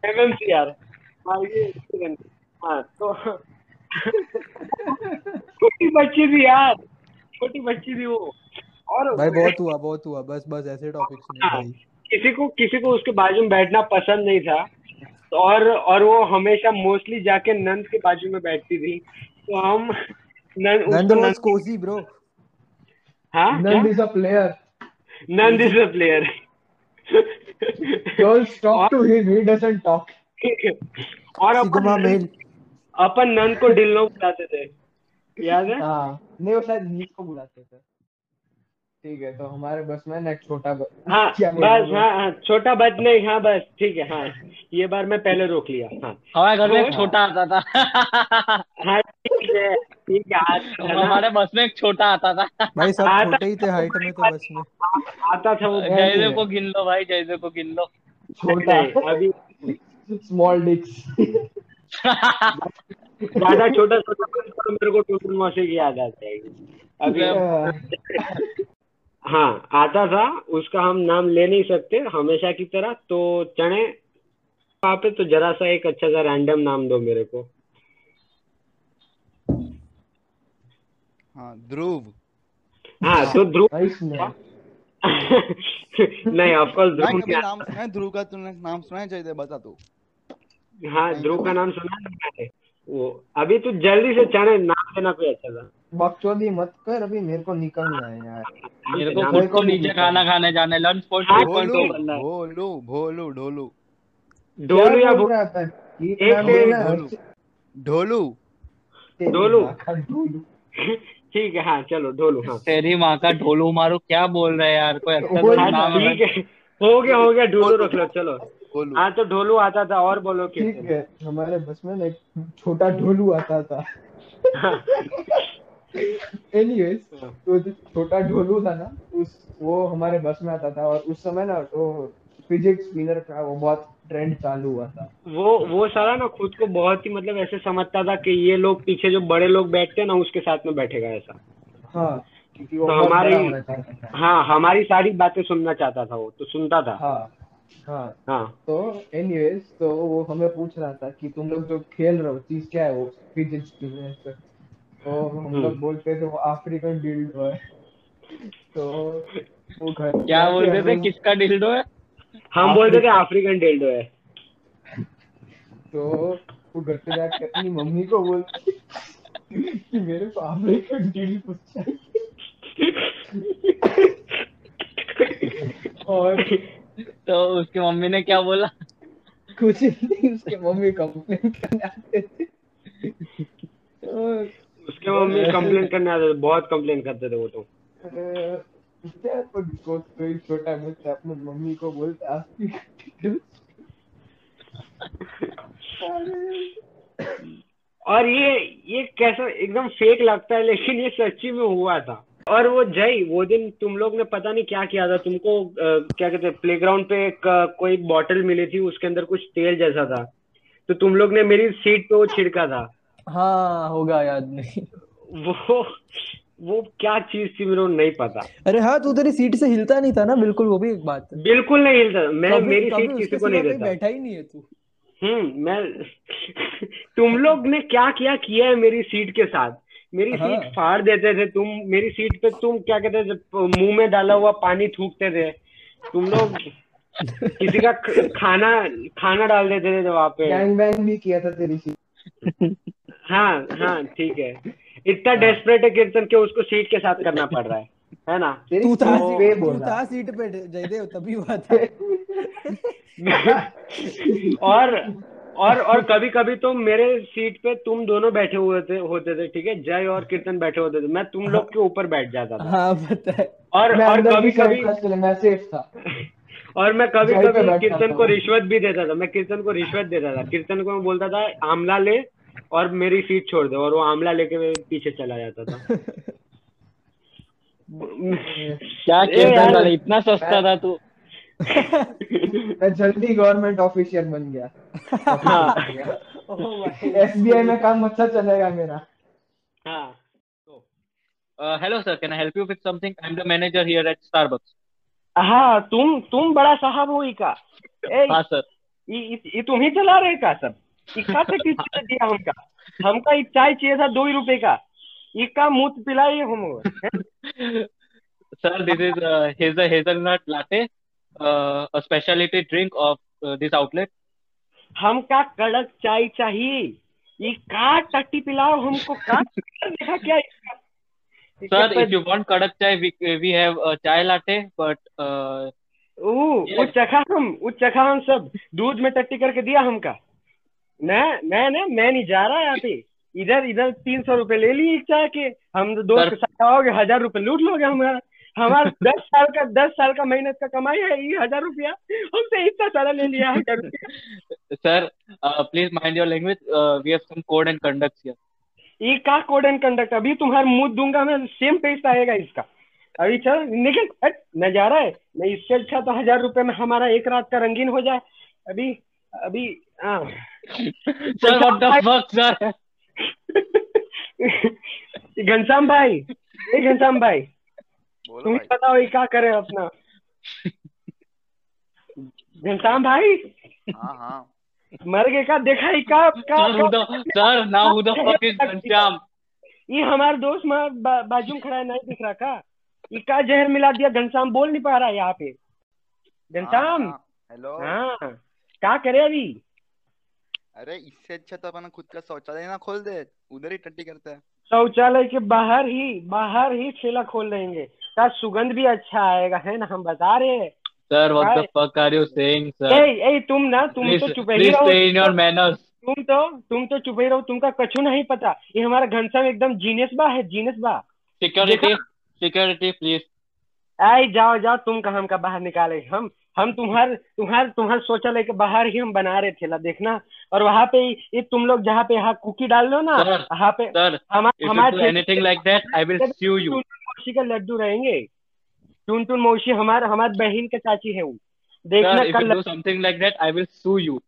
एमएमसीआर एक्सीडेंट हाँ तो छोटी बच्ची थी यार। छोटी बच्ची थी वो। और भाई बहुत हुआ बहुत हुआ। बस बस ऐसे टॉपिक्स नहीं हाँ, भाई। किसी को किसी को उसके बाजू में बैठना पसंद नहीं था। तो और और वो हमेशा मोस्टली जाके नंद के बाजू में बैठती थी। तो हम नंद नंद उसको वाज नंद ब्रो हाँ Nand is a player Nand is a player girls talk to him he doesn't talk और अपन मेल अपन नन को डिल्लो बुलाते थे। याद है? हाँ। नहीं वो शायद नीक को बुलाते थे। ठीक है तो हमारे बस में ना छोटा. हाँ क्या बस हाँ? हाँ छोटा बच नहीं हाँ बस ठीक है हाँ ये बार मैं पहले रोक लिया हाँ। हमारे घर में एक तो- छोटा आता था। हाँ ठीक है ठीक है आज <laughs> हमारे बस में एक छोटा आता था। भाई सब छोटे ही थे हाइट में तो बस में। आता था वो। जयदेव को गिन लो भाई जयदेव को गिन लो। छोटा। अभी स्मॉल डिक्स ज़्यादा छोटा छोटा तो मेरे को टूटन मौसी की याद आ जाएगी। अभी हाँ आता था उसका हम नाम ले नहीं सकते हमेशा की तरह तो चने वहाँ पे तो जरा सा एक अच्छा सा रैंडम नाम दो मेरे को। हाँ ध्रुव। हाँ तो ध्रुव <laughs> नहीं ऑफकोर्स मैं ध्रुव क्या नाम सुना है? ध्रुव का तूने नाम सुना है जयदेव? बता तू हाँ ध्रुव का नाम सुना है वो अभी तू जल्दी से चने नाम देना कोई अच्छा था बकचोदी मत कर अभी मेरे को निकलना है यार। मेरे को नाम खुद को नीचे खाना खाने जाना है लंच पॉइंट हाँ, पॉइंट भोलू करना है। भोलू भोलू ढोलू। डोलू या बोल रहा एक नाम ढोलू ढोलू। ढोलू। ढोलू। ठीक है हाँ चलो ढोलू हाँ। तेरी माँ का ढोलू मारू क्या बोल रहे हैं यार? कोई अच्छा वही सा हाँ नाम है ठीक है हो गया हो गया ढोलू रख लो चलो। हाँ तो ढोलू आता था और बोलो ठीक है हमारे बस में ना एक छोटा ढोलू आता था। एनीवेज तो जो छोटा ढोलू था ना उस वो हमारे बस में आता था और उस समय ना तो फिजिट स्पिनर का वो बहुत ट्रेंड चालू हुआ था। वो वो सारा ना खुद को बहुत ही मतलब ऐसे समझता था कि ये लोग पीछे जो बड़े लोग बैठते हैं ना उसके साथ में बैठेगा ऐसा। हाँ क्योंकि वो तो हमारी- हाँ हमारी सारी बातें सुनना चाहता था वो तो सुनता था। हाँ हाँ। हाँ। तो एनीवेज तो वो हमें पूछ रहा था कि तुम लोग जो खेल रहे हो चीज़ क्या है वो? फिजिक्स तो हम हम्म। लोग बोलते थे वो अफ्रीकन डिल्डो है। तो वो घर क्या बोलते थे? किसका डिल्डो है? हम बोलते थे अफ्रीकन डेल्डो है। तो वो घर पे जाके अपनी मम्मी को बोलते कि मेरे को अफ्रीकन डिल्डो चाहिए। और तो उसकी मम्मी ने क्या बोला? कुछ नहीं उसके मम्मी कंप्लेन करने आते थे। तो उसके मम्मी कंप्लेन करने आते थे बहुत कंप्लेन करते थे वो तो। छोटा बच्चा अपनी मम्मी को बोलता और ये ये कैसा एकदम फेक लगता है लेकिन ये सच्ची में हुआ था। और वो जय वो दिन तुम लोग ने पता नहीं क्या किया था तुमको अ, क्या कहते प्ले ग्राउंड पे एक कोई बॉटल मिली थी उसके अंदर कुछ तेल जैसा था। तो तुम लोग ने मेरी सीट पे वो छिड़का था। हाँ होगा याद नहीं। वो वो क्या चीज़ थी मेरे को नहीं पता। अरे हाँ तू तेरी सीट से हिलता नहीं था ना बिल्कुल वो भी एक बात। है बिल्कुल नहीं हिलता मैं कभी मेरी कभी सीट उसके किसी को सिवा नहीं देता। बैठा ही नहीं है तू। हम्म मैं तुम लोग ने क्या क्या किया है मेरी सीट के साथ। मेरी हाँ। सीट फाड़ देते थे तुम मेरी सीट पे तुम क्या कहते थे मुँह में डाला हुआ पानी थूकते थे तुम लोग किसी का खाना खाना डाल देते थे वहाँ पे। गैंग बैंग भी किया था तेरी सीट। <laughs> हाँ हाँ ठीक है। इतना डेस्परेट है कीर्तन के उसको सीट के साथ करना पड़ रहा है है ना? तू था सीट तू था सीट पे जयदेव तभी हुआ था। <laughs> और और और कभी कभी तो मेरे सीट पे तुम दोनों बैठे हुए थे होते थे ठीक है? जय और कीर्तन बैठे होते थे। मैं तुम लोग के ऊपर बैठ जाता था। हाँ पता है। और मैं और कभी कभी मैं सेफ़ था। <laughs> और मैं कभी कभी कीर्तन को रिश्वत भी देता था मैं कीर्तन को रिश्वत देता था। कीर्तन को मैं बोलता था आमला ले और मेरी सीट छोड़ दे और वो आमला लेके मेरे पीछे चला जाता था। क्या ए कीर्तन इतना सस्ता था तू। मैं जल्दी गवर्नमेंट ऑफिशियल बन गया। हाँ। <laughs> एसबीआई में काम अच्छा चलेगा मेरा। हाँ। Uh, hello sir, can I help you with something? I'm the manager here at Starbucks. हाँ तुम तुम बड़ा साहब हो इका ए हाँ सर ये ये- ये तुम ही चला रहे का सब इक्का से किस चीज़ दिया हमका? हमका ये चाय चाहिए था दो ही रुपए का। इक्का मूत पिलाई हम sir this is haze hazelnut latte a speciality drink of this outlet हमका कड़क चाय चाहिए। ये का टट्टी पिलाओ हमको। का देखा क्या sir if you want kadak chai we have chai latte but oh वो चखा हम वो चखा हम सब दूध में टट्टी करके दिया हमका। मैं मैं ना मैं नहीं जा रहा यहाँ पे। इधर इधर तीन सौ रुपए ले लिए चाय के। हम दोस्त के साथ आओगे हज़ार रुपए लूट लोगे हमारा। हमारा <laughs> दस साल का दस साल का मेहनत का कमाई है ये हज़ार रुपया। हमसे इतना सारा ले लिया हज़ार रुपया। Sir, uh, please mind your language. Uh, we have some code and ये का कोड एंड कंडक्ट अभी तुम्हारे मुँह दूँगा मैं सेम पैसा आएगा इसका। अभी चल निकल हट नज़ारा है। मैं इससे अच्छा तो हज़ार रुपए में हमारा एक रात का रंगीन हो जाए। अभी अभी हाँ। Sir, what the fuck, sir? Ghanshyam भाई ए घनश्याम भाई बोलो तुम बताओ ये क्या करे अपना? घनश्याम भाई? हाँ हाँ। मर गए का देखा ही का, का, who the sir? Now who the fuck ये हमारा दोस्त मार बा, बाजू में खड़ा है नहीं दिख रहा का ये का जहर मिला दिया? घनश्याम बोल नहीं पा रहा यहाँ पे। घनश्याम? हाँ, हेलो हाँ। क्या करे अभी? अरे इससे अच्छा तो अपन खुद का शौचालय ना खोल दे उधर ही टट्टी करते हैं। शौचालय के बाहर ही बाहर ही ठेला खोल देंगे। का सुगंध भी अच्छा आएगा है ना? हम बता रहे हैं। What the Hi. fuck are you saying, sir? ए ए तुम ना तुम Please, तो चुप ही रहो। stay in your manners. तुम तो तुम तो चुप ही रहो तुमका कछु नहीं पता। ये हमारा घनश्याम एकदम जीनियस बा है जीनियस बा। Security security, please. आई जाओ जाओ तुम कहाँ हमका बाहर निकाले? हम हम तुम्हार तुम्हार तुम्हार शौचालय के बाहर ही हम बना रहे थे ला देखना। और वहाँ पे ये तुम लोग जहाँ पे यहाँ कुकी डाल लो ना वहाँ पे Sir, हमा- if you do हमारे like that, I will sue you. मौसी का लड्डू रहेंगे। टुन टुन मौसी हमारे हमारे बहन के चाची है वो। देखना कल do something like that, I will sue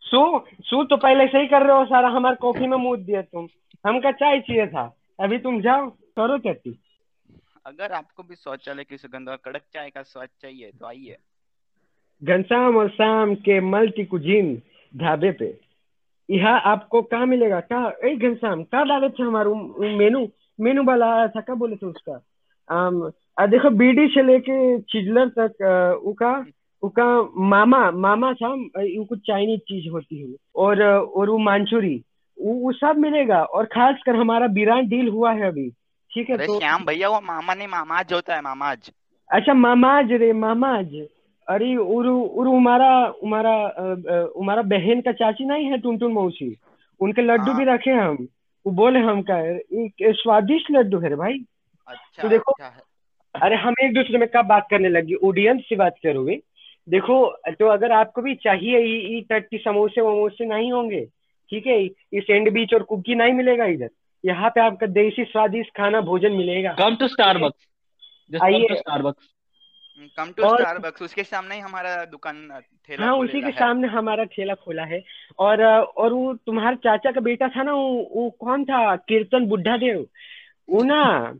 Sue sue तो पहले से ही कर रहे हो सारा हमारे कॉफ़ी में मूद दिया तुम। हमका चाय चाहिए था। अभी तुम जाओ करो टट्टी अगर आपको भी शौचालय की सुगंध और कड़क चाय का स्वाद चाहिए तो आइए। घनश्याम और शाम के मल्टी कुजीन ढाबे पे। यहाँ आपको कहाँ मिलेगा? कहा? ए घनश्याम कहाँ डाले थे हमारे मेनू? मेनू वाला आया था क्या बोले थे उसका? आम, आ देखो बीडी से लेके चिजलर तक उका उका मामा मामा था उ कुछ चाइनीज़ चीज़ होती है। और और वो मांचूरी वो वो सब मिलेगा। और खास कर हमारा बिरान डील हुआ है अभी। ठीक है तो श्याम भैया वो मामा नहीं मामाज होता है मामाज। अच्छा मामाज रे मामाज। अरे उरु उरु हमारा हमारा अ, अ, बहन का चाची नहीं है टुनटुन मौसी? उनके लड्डू हाँ। भी रखे हम। वो बोले हम का एक स्वादिष्ट लड्डू है भाई। अच्छा तो देखो- अच्छा अरे हम एक दूसरे में कब बात करने लगी? ऑडियंस से बात करोगे? देखो तो अगर आपको भी चाहिए ये ये टट्टी समोसे वमोसे नहीं होंगे ठीक है? ये सैंडविच और कुकी नहीं मिलेगा इधर। यहाँ पे आपका देसी स्वादिष्ट खाना भोजन मिलेगा। Come टू come आइए। to Starbucks. कम टू और- स्टारबक्स उसके सामने ही हमारा दुकान ठेला हाँ उसी के सामने हमारा ठेला खोला है। और और वो तुम्हारे चाचा का बेटा था ना वो वो कौन था? कीर्तन बुड्ढा देव। वो ना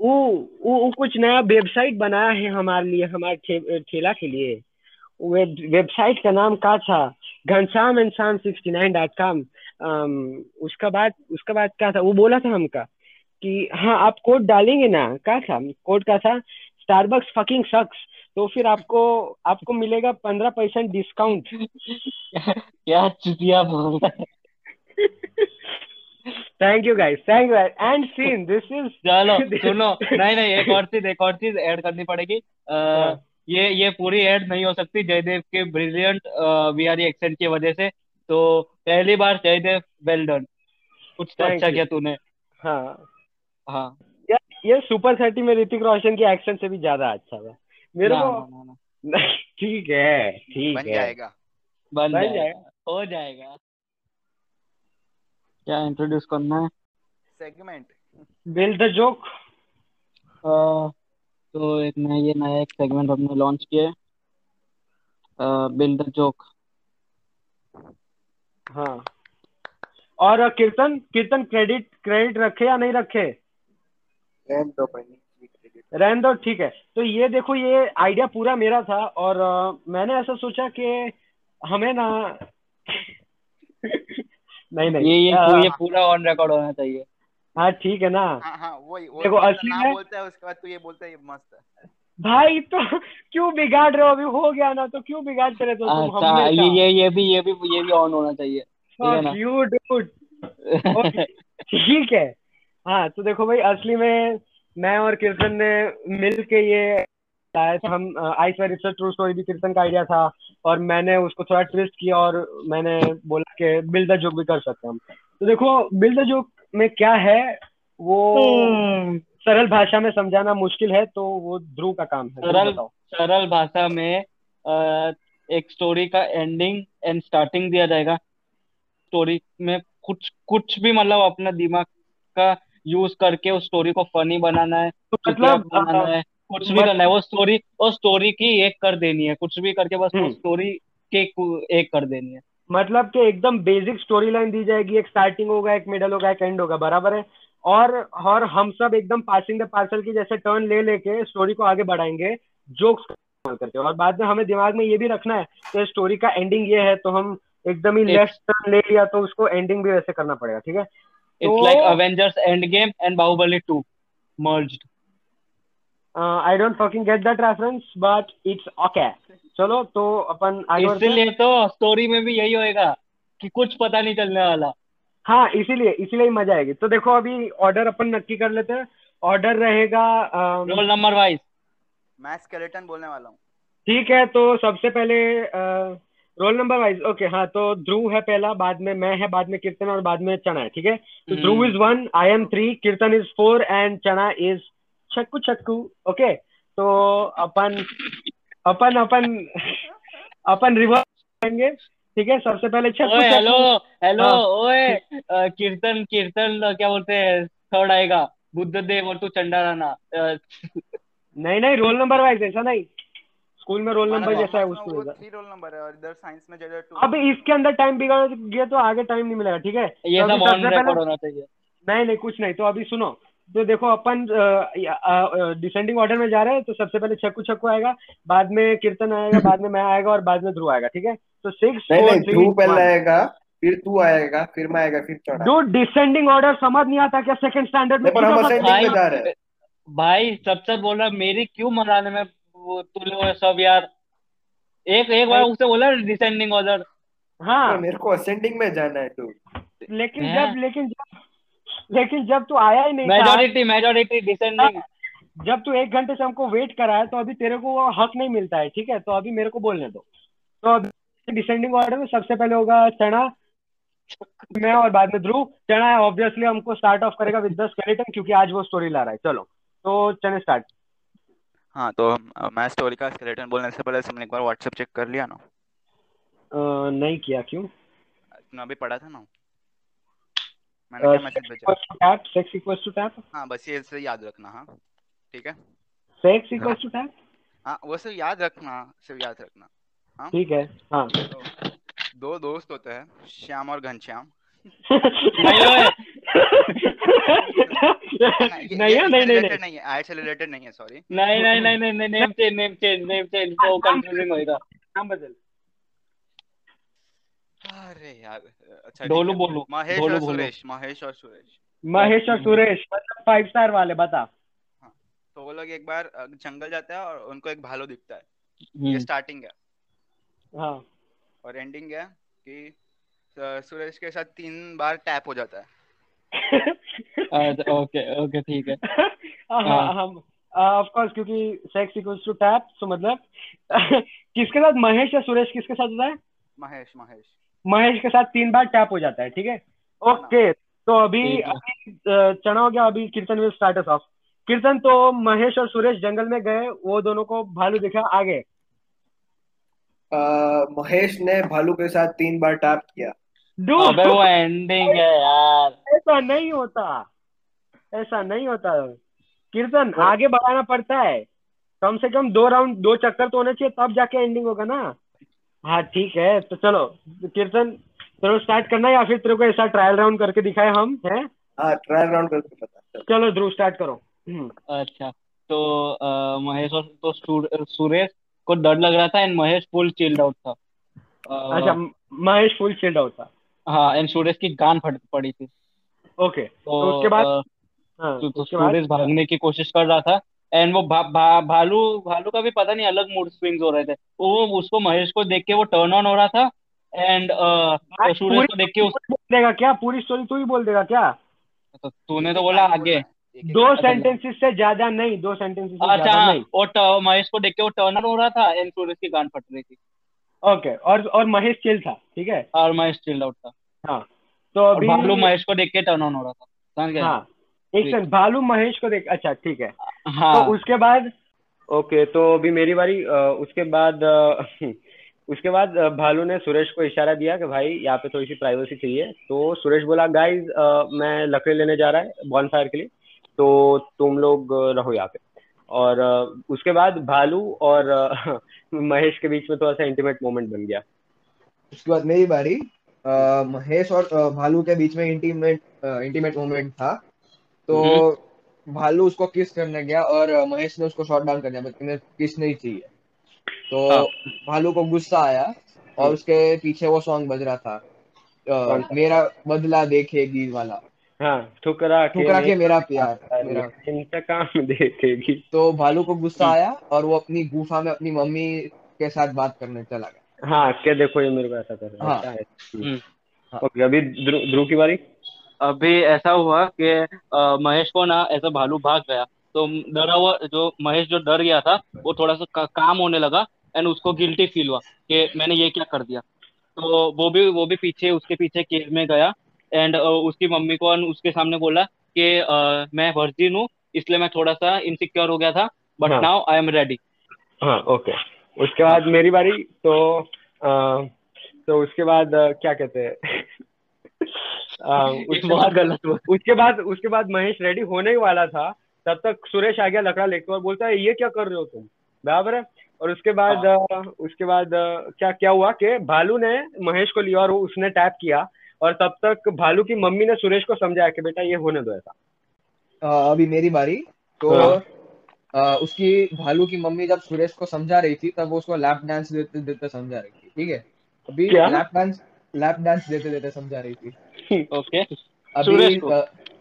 वो वो वो कुछ नया वेबसाइट बनाया है हमारे लिए हमारे ठे, ठेला के लिए। वेब वेबसाइट का नाम क्या था? Ghanshyam and Shyam sixty nine dot com उसका बाद उसका बाद क्या था? वो बोला था हमका कि हाँ आप कोड डालेंगे ना क्या था? कोड का था स्टारबक्स फकिंग सक्स तो फिर आपको आपको मिलेगा पंद्रह परसेंट डिस्काउंट <laughs> क्या चुतिया बोल रहा है? Thank you guys thank you and scene this is चलो <laughs> सुनो नहीं नहीं एक और चीज़ एक और चीज़ ऐड करनी पड़ेगी। हाँ। ये ये पूरी ऐड नहीं हो सकती जयदेव के ब्रिलियंट वीआर एक्सेंट की वजह से। तो पहली बार जयदेव वेल डन कुछ तो अच्छा किया तूने। हाँ। हाँ। ये सुपर थर्टी में ऋतिक रोशन की एक्शन से भी ज़्यादा अच्छा था। मेरे ना, को ना, ना, ना, <laughs> ठीक है ठीक बन है। जाएगा। बन जाएगा। हो जाएगा। क्या इंट्रोड्यूस करना है? सेगमेंट बिल द जोक तो एक नया ये नया एक सेगमेंट हमने लॉन्च किया है। बिल्ड द जोक हाँ। और कीर्तन कीर्तन क्रेडिट क्रेडिट रखे या नहीं रखे? रहने दो ठीक है तो ये देखो ये आइडिया पूरा मेरा था और अ, मैंने ऐसा सोचा कि हमें ना <laughs> नहीं नहीं। ये ये अ, ये पूरा ऑन रिकॉर्ड होना चाहिए। हाँ ठीक है ना। हाँ हाँ वही वो देखो, असली में- बोलता है उसके बाद तू ये बोलता है ये मस्त है। भाई तो क्यों बिगाड़ रहे हो? अभी हो गया ना तो क्यों बिगाड़ते रहते हो तुम अच्छा ये ये ये भी ये भी ये भी ऑन होना चाहिए ठीक है ना? <laughs> ठीक है। हाँ तो देखो भाई असली में मैं और कीर्तन ने मिल के ये थे हम I swear it's true story भी कीर्तन का आइडिया था और मैंने उसको थोड़ा ट्विस्ट किया और मैंने बोला कि बिल द जोक भी कर सकते हैं हम। तो देखो बिल द जोक में क्या है वो सरल भाषा में समझाना मुश्किल है तो वो ध्रुव का काम है सरल सरल भाषा में एक स्टोरी का एंडिंग एंड स्टार्टिंग दिया जाएगा। स्टोरी में कुछ कुछ भी मतलब अपना दिमाग का यूज़ करके उस स्टोरी को फनी बनाना है तो मतलब बनाना है कुछ भी करना है वो स्टोरी वो स्टोरी की एक कर देनी है कुछ भी करके बस वो हम्म। स्टोरी के एक कर देनी है। मतलब कि एकदम बेसिक स्टोरी लाइन दी जाएगी एक स्टार्टिंग होगा एक मिडल होगा एक एंड होगा बराबर है? और और हम सब एकदम पासिंग द पार्सल की जैसे टर्न ले लेके स्टोरी को आगे बढ़ाएँगे जोक्स करके और बाद में हमें दिमाग में ये भी रखना है कि स्टोरी का एंडिंग ये है तो हम एकदम ही लेफ़्ट टर्न ले लिया तो उसको एंडिंग भी वैसे करना पड़ेगा ठीक है? It's like Avengers Endgame and Baahubali 2 merged I don't fucking get that reference but it's okay चलो तो अपन आगे इसीलिए तो स्टोरी में भी यही होएगा कि कुछ पता नहीं चलने वाला। हाँ इसीलिए इसीलिए मज़ा आएगी। तो देखो अभी ऑर्डर अपन नक्की कर लेते हैं। ऑर्डर रहेगा रोल नंबर वाइज मैं स्केलेटन बोलने वाला हूँ। ठीक है तो सबसे पहले रोल नंबर वाइज ओके हाँ तो ध्रुव है पहला बाद में मैं है बाद में कीर्तन और बाद में चना है ठीक है? तो हम्म। Dhruv is one I am three Kirtan is four and Chana is Chhakku Chhakku okay तो अपन अपन अपन अपन रिवर्स करेंगे ठीक है? सबसे पहले छक्कू हेलो हेलो हाँ। ओए कीर्तन कीर्तन क्या बोलते हैं थर्ड आएगा बुद्ध देव और तू चंडा अ, नहीं नहीं रोल नंबर वाइज ऐसा नहीं। स्कूल में रोल नंबर जैसा है उसको थ्री रोल नंबर है और इधर साइंस में जेडर टू। अब इसके अंदर टाइम बिगड़ गया तो आगे टाइम नहीं मिलेगा ठीक है? ये तो सब ऑन रिकॉर्ड होना चाहिए। नहीं नहीं कुछ नहीं तो अभी सुनो। तो देखो अपन डिसेंडिंग ऑर्डर में जा रहे हैं तो सबसे पहले छक्कू छक्कू आएगा बाद में कीर्तन आएगा बाद में मैं आएगा और बाद में ध्रुव आएगा ठीक है? तो सिक्स ध्रुव पहले आएगा फिर तू आएगा फिर मैं आएगा फिर चढ़ा। जो डिसेंडिंग ऑर्डर समझ नहीं आता क्या सेकंड स्टैंडर्ड में पर हम कितना में जा रहे हैं। भाई सबसे बोल मेरी क्यों मनाने में वो तूने वो सब यार एक एक बार उससे बोला डिसेंडिंग ऑर्डर हाँ। मेरे को असेंडिंग में जाना है तू। लेकिन हैं? जब लेकिन जब लेकिन जब तू आया ही नहीं मेजोरिटी मेजोरिटी डिसेंडिंग जब तू एक घंटे से हमको वेट करा है तो अभी तेरे को वो हक नहीं मिलता है ठीक है? तो अभी मेरे को बोलने दो। तो अभी डिसेंडिंग ऑर्डर में सबसे पहले होगा चना मैं और बाद में ध्रुव। चना ऑब्वियसली हमको स्टार्ट ऑफ़ करेगा विद द स्केलेटन क्योंकि आज वो स्टोरी ला रहा है। चलो तो चने स्टार्ट हाँ तो मैं स्टोरी का स्केलेटन बोलने से पहले तुमने एक बार व्हाट्सएप चेक कर लिया ना? नहीं किया क्यों? तुमने अभी पढ़ा था ना? मैंने क्या मैसेज भेजा? Tap sex equals to tap हाँ बस ये इससे याद रखना हाँ ठीक है? सेक्स इक्वल्स टू टैप हाँ वो सिर्फ़ याद रखना सिर्फ़ याद रखना हाँ। ठीक है हाँ। तो दो दोस्त होते हैं श्याम और घनश्याम। नहीं नहीं नहीं नहीं नहीं नहीं। रिलेटेड नहीं है सॉरी नहीं नहीं नहीं नहीं नहीं name change name change name change वो कंफ्यूजिंग होएगा नाम बदल। अरे यार अच्छा डोलू है। महेश और सुरेश महेश और सुरेश। महेश और सुरेश मतलब फाइव स्टार वाले बता। तो वो लोग एक बार जंगल जाते हैं और उनको एक भालू दिखता है। ये हम्म, स्टार्टिंग है। हाँ। और एंडिंग है कि सुरेश के साथ तीन बार टैप हो जाता है। <laughs> अच्छा, ओके ओके ठीक है। <laughs> हाँ हम ऑफ़ कोर्स क्योंकि सेक्स इक्वल्स टू टैप तो मतलब <laughs> किसके साथ महेश या सुरेश किसके साथ होता है? महेश महेश। महेश के साथ तीन बार टैप हो जाता है ठीक है? ओके तो अभी अभी चना हो गया अभी कीर्तन विल स्टार्ट अस ऑफ़ कीर्तन तो महेश और सुरेश जंगल में गए वो दोनों को भालू दिखा आगे। महेश ने भालू के साथ तीन बार टैप किया। अबे वो <laughs> एंडिंग है यार। ऐसा नहीं होता। ऐसा नहीं होता। कीर्तन आगे बढ़ाना पड़ता है। कम से कम दो राउंड दो चक्कर तो होने चाहिए तब जाके एंडिंग होगा ना। हाँ ठीक है। तो चलो कीर्तन तेरे को स्टार्ट करना है या फिर तेरे को ऐसा ट्रायल राउंड करके दिखाए हम हैं? हाँ ट्रायल राउंड करके पता चलो ध्रुव स्टार्ट करो। हम्म, अच्छा तो महेश और तो सुरेश को डर लग रहा था and Mahesh full chilled out था। अच्छा महेश फुल चिल्ड आउट था। हाँ एंड सुरेश की गान फट पड़ी थी। ओके तो तो उसके बाद हाँ तो, तो उसके बाद? भागने की कोशिश कर रहा था एंड वो भा, भा, भालू भालू का भी पता नहीं अलग मूड स्विंग्स हो रहे थे। वो उसको महेश को देख के वो टर्न ऑन हो रहा था एंड सुरेश पूरी को देख के उस बोल देगा क्या? पूरी स्टोरी तू ही बोल देगा क्या? तो तूने तो बोला आगे। दो सेंटेंसेस से ज़्यादा नहीं दो सेंटेंसेस से अच्छा ज़्यादा हाँ, नहीं। वो महेश को देख के वो टर्न ऑन हो रहा था एंड सुरेश की गान फट रही थी। ओके और और महेश चिल था ठीक है? और महेश चिल्ड आउट था। हाँ तो अभी भालू महेश को देख के टर्न ऑन हो रहा था समझ गए? हाँ एक सेकंड भालू महेश को देख अच्छा ठीक है। हाँ। तो उसके बाद? ओके तो अभी मेरी बारी उसके बाद <laughs> उसके बाद भालू ने सुरेश को इशारा दिया कि भाई यहाँ पे थोड़ी सी प्राइवेसी चाहिए। तो सुरेश बोला गाइज़ मैं लकड़ी लेने जा रहा है बॉनफायर के लिए। तो तुम लोग रहो यहाँ पे। और उसके बाद भालू और <laughs> महेश के बीच में थोड़ा सा इंटीमेट मोमेंट बन गया। उसके बाद मेरी बारी। महेश और भालू के बीच में इंटीमेट इंटीमेट मोमेंट था। तो भालू उसको किस करने गया और महेश ने उसको शॉट डाउन कर दिया मतलब किस नहीं चाहिए। तो हाँ। भालू को गुस्सा आया और उसके पीछे वो सॉन्ग बज रहा था। अ, मेरा बदला देखेगी वाला। हाँ ठुकरा ठुकरा के मेरा प्यार मेरा इंतकाम <laughs> देखेगी। तो भालू को गुस्सा आया और वो अपनी गुफा में अपनी मम्मी के साथ बात करने चला गया। हाँ क्या देखो ये मेरे को ऐसा कर रहा है। हाँ। है। हम्म। ओके अभी ध्रुव ध्रुव की बारी? अभी ऐसा हुआ कि महेश को ना ऐसा भालू भाग गया। तो डरा हुआ जो महेश जो डर गया था वो थोड़ा सा का, काम होने लगा एंड उसको गिल्टी फील हुआ कि मैंने ये क्या कर दिया। तो वो भी वो भी पीछे उसके पीछे केव में गया। एंड उसकी मम्मी को उसके सामने बोला कि अ, मैं वर्जिन हूँ इसलिए मैं थोड़ा सा इनसिक्योर हो गया था बट हाँ। नाउ आई एम रेडी हाँ ओके उसके बाद मेरी बारी तो आ, तो उसके बाद क्या कहते हैं? <laughs> <laughs> उसके बाद गलत उसके बाद उसके बाद महेश रेडी होने ही वाला था तब तक सुरेश आ गया लकड़ा लेके और बोलता है ये क्या कर रहे हो तुम? बराबर है। और उसके बाद उसके बाद क्या क्या हुआ कि भालू ने महेश को लिया और उसने टैप किया। और तब तक भालू की मम्मी ने सुरेश को समझाया कि बेटा ये होने दो ऐसा अभी मेरी बारी तो हाँ। अ, उसकी भालू की मम्मी जब सुरेश को समझा रही थी तब वो उसको लैप डांस देते देते समझा रही थी ठीक है अभी? लैप डांस लैप डांस देते देते समझा रही थी <laughs> ओके अभी सुरेश को?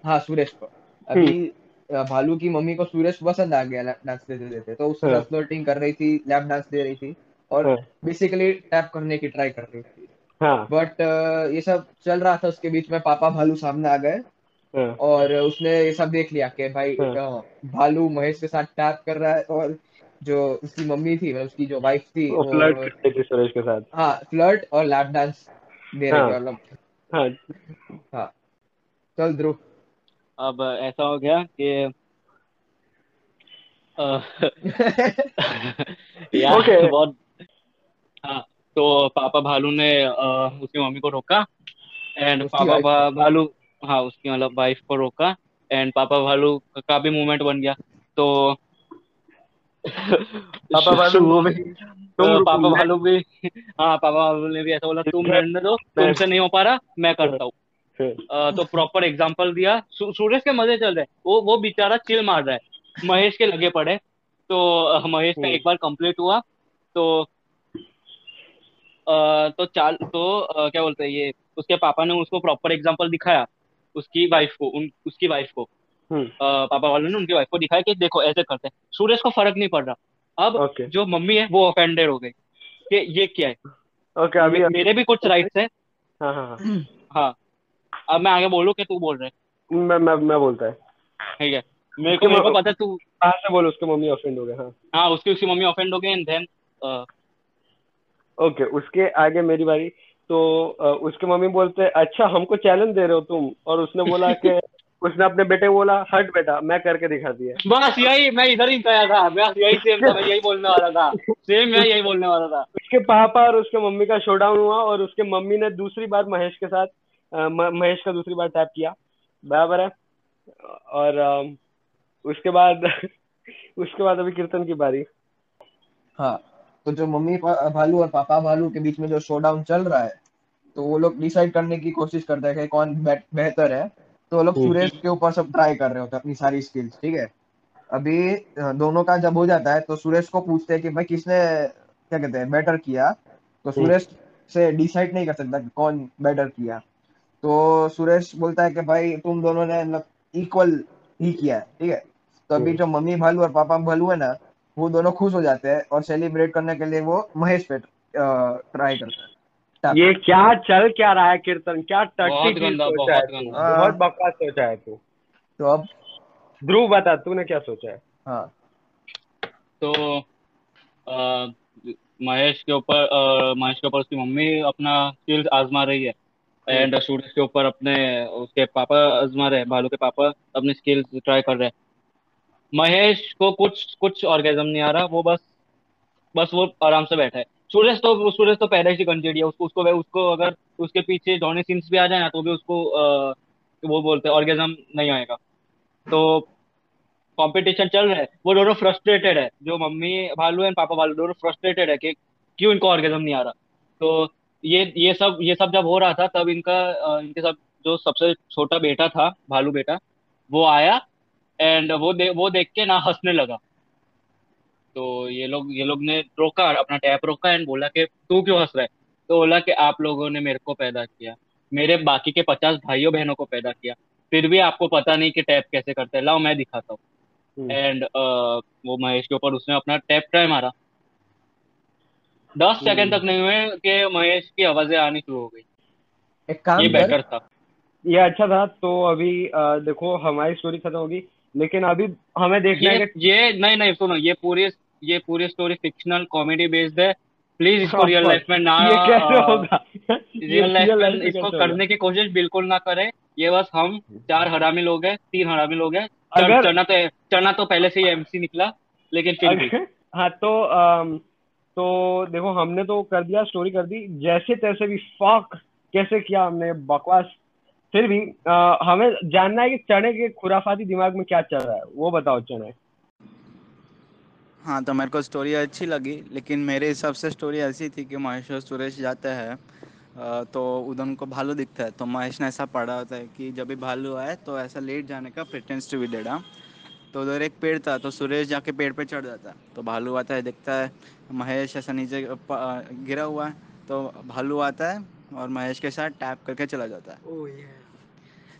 हाँ सुरेश को अभी भालू की मम्मी को सुरेश पसंद आ गया लैप डांस देते देते तो उसके हाँ। साथ फ्लर्टिंग कर रही थी लैप डांस दे रही थी और हाँ। बेसिकली टैप करने की ट्राई कर रही थी हाँ। बट ये सब चल रहा था उसके बीच में पापा भालू सामने आ गए। हाँ। और उसने ये सब देख लिया कि भाई हाँ। भालू महेश के साथ टैप कर रहा है और जो उसकी मम्मी थी मतलब उसकी जो वाइफ थी वो फ्लर्ट कर रही थी सुरेश के साथ। हाँ फ्लर्ट और लैप डांस दे रही हाँ। थी मतलब। हाँ। हाँ। चल ध्रुव। अब ऐसा हो गया कि <laughs> <laughs> यार Okay. बहुत हाँ। तो पापा भालू ने उसकी मम्मी को रोका एंड पापा भा, भालू हाँ उसकी मतलब वाइफ को रोका एंड पापा भालू का भी मूवमेंट बन गया। तो पापा <laughs> भालू में तुम पापा भालू भी हाँ पापा भालू ने भी ऐसा बोला तुम रहने दो तुमसे नहीं हो पा रहा मैं करता हूँ। तो प्रॉपर एग्जांपल दिया। सूरज के मज़े चल रहे वो वो बेचारा चिल मार रहा है। महेश के लगे पड़े। तो महेश का हम्म। एक बार कंप्लीट हुआ। तो तो चाल तो क्या बोलते हैं ये उसके पापा ने उसको प्रॉपर एग्जांपल दिखाया उसकी वाइफ को उन उसकी वाइफ को। हम्म, पापा वालों ने उनकी वाइफ को दिखाया कि देखो ऐसे करते हैं। सूरज को फ़र्क नहीं पड़ रहा। अब ओके जो मम्मी है वो ऑफेंडेड हो गई कि ये क्या है? ओके अभी मे- मेरे भी कुछ राइट्स है। हाँ हाँ हाँ। हाँ। अब मैं आगे बोलूँ कि तू बोल रहा है। मैं मैं मैं बोलता है। ठीक है। मेरे को मेरे को पता है तू कहाँ से बोलो उसके मम्मी ऑफेंड हो गए हाँ। हाँ उसकी उसकी मम्मी ऑफेंड हो गई एंड देन ओके उसके आगे मेरी बारी। तो उसके मम्मी बोलते हैं अच्छा हमको चैलेंज दे रहे हो तुम। और उसने बोला कि <laughs> उसने अपने बेटे को बोला हट बेटा मैं करके दिखा दिया। बस यही मैं इधर ही गया था बस यही सेम था मैं यही बोलने वाला था। सेम मैं यही बोलने वाला था। उसके पापा और उसके मम्मी का शोडाउन हुआ और उसके मम्मी ने दूसरी बार महेश के साथ म- महेश का दूसरी बार टैप किया। बराबर है। और उसके बाद <laughs> उसके बाद अभी कीर्तन की बारी। हाँ तो जो मम्मी भालू और पापा भालू के बीच में जो शोडाउन चल रहा है तो वो लोग डिसाइड करने की कोशिश करते हैं कि कौन बेहतर है। तो वो लोग हम्म। सुरेश के ऊपर सब ट्राई कर रहे होते हैं अपनी सारी स्किल्स ठीक है? अभी दोनों का जब हो जाता है तो सुरेश को पूछते हैं कि भाई किसने क्या कहते हैं बेटर किया? तो सुरेश से डिसाइड नहीं कर सकता कि कौन बेटर किया। तो सुरेश बोलता है कि भाई तुम दोनों ने मतलब इक्वल ही किया है ठीक है? तो अभी हम्म। जो मम्मी भालू और पापा भालू है ना वो दोनों खुश हो जाते हैं और सेलिब्रेट करने के लिए वो महेश पे ट्राई करते हैं। ये क्या चल क्या रहा है कीर्तन? क्या टट्टी बहुत गंदा, सोचा है बहुत तू? गंदा। बहुत बकवास सोचा है तू। तो अब? ध्रुव बता तूने क्या सोचा है? हाँ। तो महेश के ऊपर महेश के ऊपर उसकी मम्मी अपना स्किल्स आजमा रही है। एंड सूरज के ऊपर अपने उसके पापा आजमा रहे हैं भालू के पापा अपने स्किल्स ट्राई कर रहे हैं। महेश को कुछ कुछ ऑर्गेजम नहीं आ रहा वो बस बस वो आराम से बैठा है। सूरज तो सूरज तो पहले ही कंजेड है उसको उसको उसको अगर उसके पीछे जॉनी सिंस भी आ जाए ना तो भी उसको अ, वो बोलते हैं ऑर्गेजम नहीं आएगा। तो कंपटीशन चल रहा है वो दोनों फ्रस्ट्रेटेड है जो मम्मी भालू एंड पापा भालू दोनों फ्रस्ट्रेटेड है कि क्यों इनको ऑर्गेजम नहीं आ रहा? तो ये ये सब ये सब जब हो रहा था तब इनका इनके सब जो सबसे छोटा बेटा था भालू बेटा वो आया एंड वो दे, वो देख के ना हंसने लगा। तो ये लोग ये लोग ने रोका अपना टैप रोका एंड बोला कि तू क्यों हंस रहा है? तो बोला कि आप लोगों ने मेरे को पैदा किया। मेरे बाकी के पचास भाइयों बहनों को पैदा किया। फिर भी आपको पता नहीं कि टैप कैसे करते हैं। लाओ मैं दिखाता हूँ। हम्म। एंड वो महेश के ऊपर उसने अपना टैप ट्राई मारा। दस सेकंड तक नहीं हुए कि महेश की आवाज़ें आनी शुरू हो गई। एक काम ये बेटर था। ये अच्छा था तो अभी अ, देखो हमारी स्टोरी खत्म होगी। लेकिन अभी हमें देखना है ये कि ये नहीं नहीं सुनो ये पूरी ये पूरी स्टोरी फिक्शनल कॉमेडी बेस्ड है। प्लीज़ इसको रियल लाइफ में ना ये कैसे होगा? रियल लाइफ में इसको? करने की कोशिश बिल्कुल ना करें। ये बस हम चार हरामी लोग हैं तीन हरामी लोग हैं। अगर- चना तो चना तो पहले से ही एमसी निकला लेकिन फिर भी। हाँ तो तो देखो हमने तो कर दिया स्टोरी कर दी। जैसे तैसे भी फक कैसे किया हमने? बकवास। फिर भी अ, हमें जानना है कि चने के खुराफाती दिमाग में क्या चल रहा है। वो बताओ चने। हाँ तो मेरे को स्टोरी अच्छी लगी लेकिन मेरे हिसाब से स्टोरी ऐसी थी कि महेश और सुरेश जाते हैं तो उधर उनको भालू दिखता है। तो महेश ने ऐसा पढ़ा होता है कि जब भी भालू आए तो ऐसा लेट जाने का प्रिटेंस टू बी डेड तो उधर एक पेड़ था तो सुरेश जाके पेड़ पे चढ़ जाता है। तो भालू आता है देखता है महेश ऐसा नीचे गिरा हुआ है। तो भालू आता है और महेश के साथ टैप करके चला जाता है। ओ ये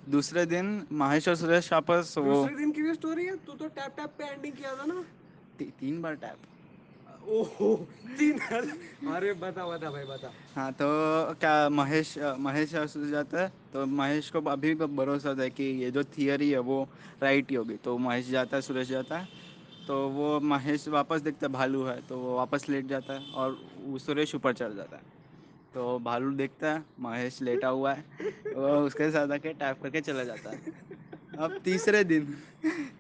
दूसरे दिन महेश और सुरेश वापस वो दूसरे दिन की भी स्टोरी है? तू तो टैप टैप पे एंडिंग किया था ना। ती, तीन बार टैप। ओहो तीन बार? अरे बता बता भाई बता। हाँ तो क्या महेश महेश और सुरेश जाता है? तो महेश को अभी भी भरोसा था कि ये जो थियरी है वो राइट ही होगी। तो महेश जाता है सुरेश जाता है। तो वो महेश वापस देखता है भालू है। तो वो वापस लेट जाता है और वो सुरेश ऊपर चढ़ जाता है। तो भालू देखता है, महेश लेटा हुआ है, वो उसके साथ आके टैप करके चला जाता है। अब तीसरे दिन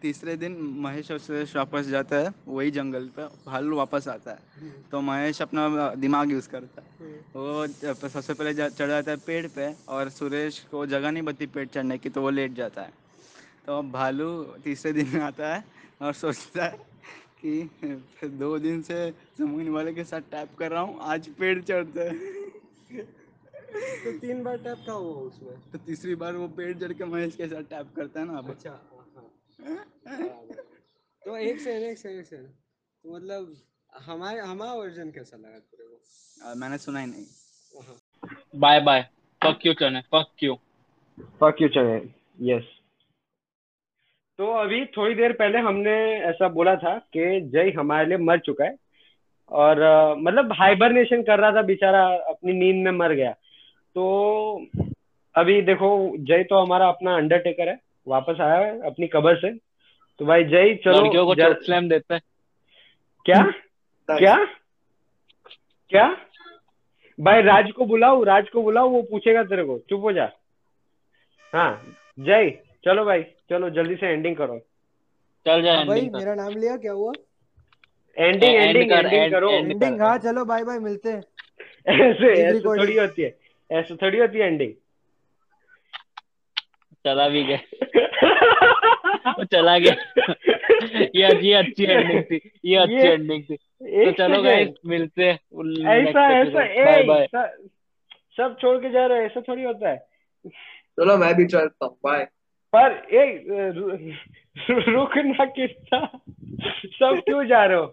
तीसरे दिन महेश सुरेश वापस जाता है, वही जंगल पे भालू वापस आता है। तो महेश अपना दिमाग यूज़ करता है। वो सबसे पहले जा- चढ़ जाता है पेड़ पे और सुरेश को जगह नहीं बचती पेड़ चढ़ने की तो वो लेट जाता है। तो अब भालू तीसरे दिन आता है और सोचता है कि दो दिन से ज़मीन वाले के साथ टैप कर रहा हूँ, आज पेड़ चढ़ता है। तो तीन बार टैप था वो उसमें? तो तीसरी बार वो पेड़ चढ़ के महेश के साथ टैप करता है ना अब। अच्छा हाँ, हाँ। तो एक सेकंड एक सेकंड एक सेकंड तो मतलब हमारे हमारा वर्जन कैसा लगा तेरे को मैंने सुना ही नहीं। बाय बाय फक यू चने फक यू फक यू चने यस तो अभी थोड़ी देर पहले हमने ऐसा बोला था कि जय हमारे लिए मर चुका है। और अ, मतलब हाइबरनेशन कर रहा था बेचारा अपनी नींद में मर गया। तो अभी देखो जय तो हमारा अपना अंडरटेकर है वापस आया है अपनी कब्र से। तो भाई जय लड़कियों को चलो स्लैम देता है। क्या? क्या? क्या? भाई राज को बुलाओ राज को बुलाओ वो पूछेगा तेरे को। चुप हो जा। हाँ जय। चलो भाई चलो जल्दी से एंडिंग करो। चल जा हाँ भाई मेरा नाम लिया क्या हुआ? एंडिंग एंडिंग कर, एंडिंग करो। एंडिंग हाँ चलो बाय बाय मिलते हैं। ऐसे ऐसे थोड़ी होती है। ऐसे थोड़ी होती है एंडिंग चला भी गया। वो चला गया। ये ये अच्छी एंडिंग थी। ये अच्छी एंडिंग थी। तो चलो. गाइस मिलते हैं ऐसा ऐसा बाय बाय सब छोड़ के जा रहे हो ऐसा थोड़ी होता है। चलो मैं भी चलता हूँ। बाय पर ए रु- रुकना कितना? सब क्यों जा रहे हो?